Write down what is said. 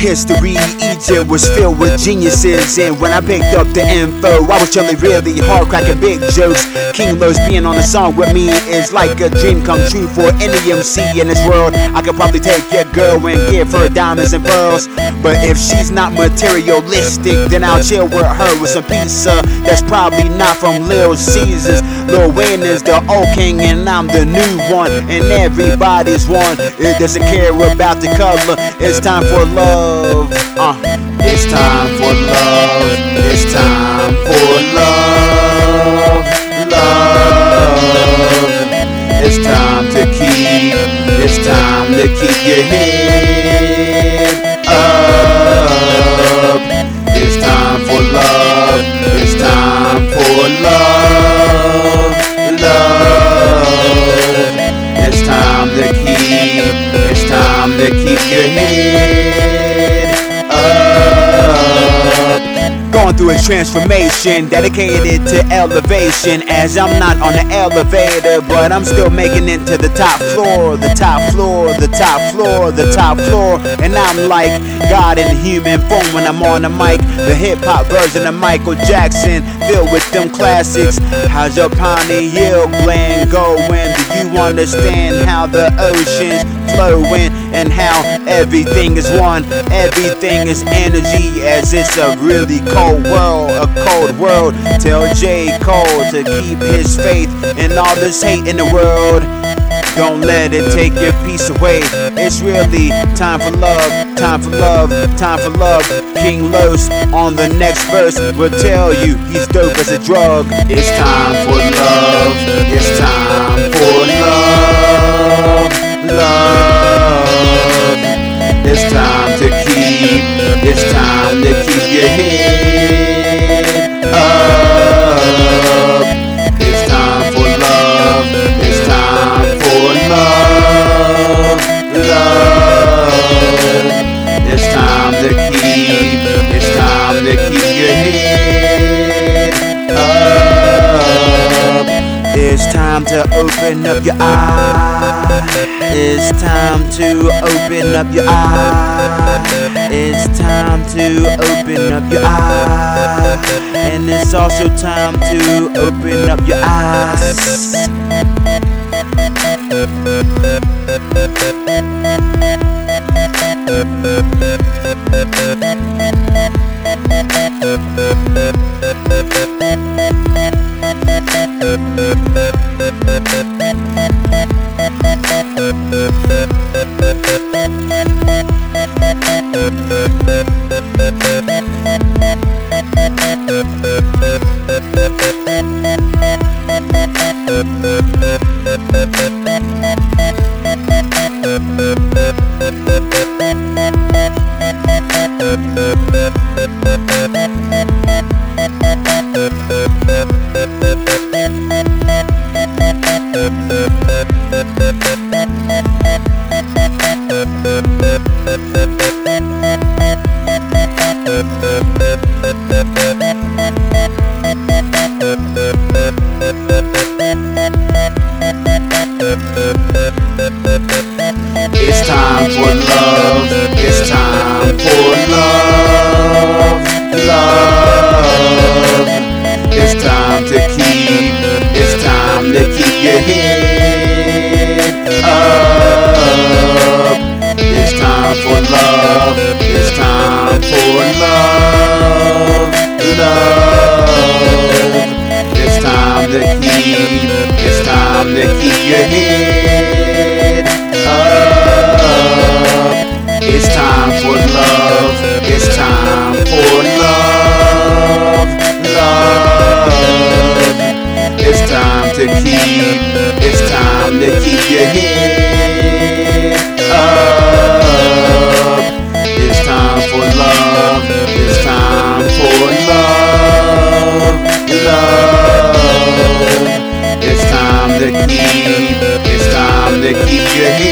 history, Egypt was filled with geniuses. And when I picked up the info, I was telling really hard, cracking big jokes. King Los being on a song with me is like a dream come true for any MC in this world. I could probably take your girl and give her diamonds and pearls. But if she's not materialistic, then I'll chill with her with some pizza that's probably not from Little Caesars. Lil Wayne is the old king, and I'm the new one, and everybody's one. It doesn't care about the color. It's time for love. Uh, it's time for love. It's time for love. Love. It's time to keep. It's time to keep your head up. It's time for love. It's time for love. Love. It's time to keep. It's time to keep your head through a transformation dedicated to elevation. As I'm not on the elevator, but I'm still making it to the top floor, the top floor, the top floor, the top floor. And I'm like God in human form when I'm on the mic. The hip hop version of Michael Jackson, filled with them classics. How's your pineal gland going? Do you understand how the oceans flowing and how everything is one? Everything is energy, as it's a really cold world, a cold world. Tell J. Cole to keep his faith in all this hate in the world. Don't let it take your peace away. It's really time for love, time for love, time for love. King Los on the next verse will tell you he's dope as a drug. It's time for love, it's time It's time to open up your eyes. It's time to open up your eyes. It's time to open up your eyes. And it's also time to open up your eyes. It's It's time to keep your head up. It's time for love. Yeni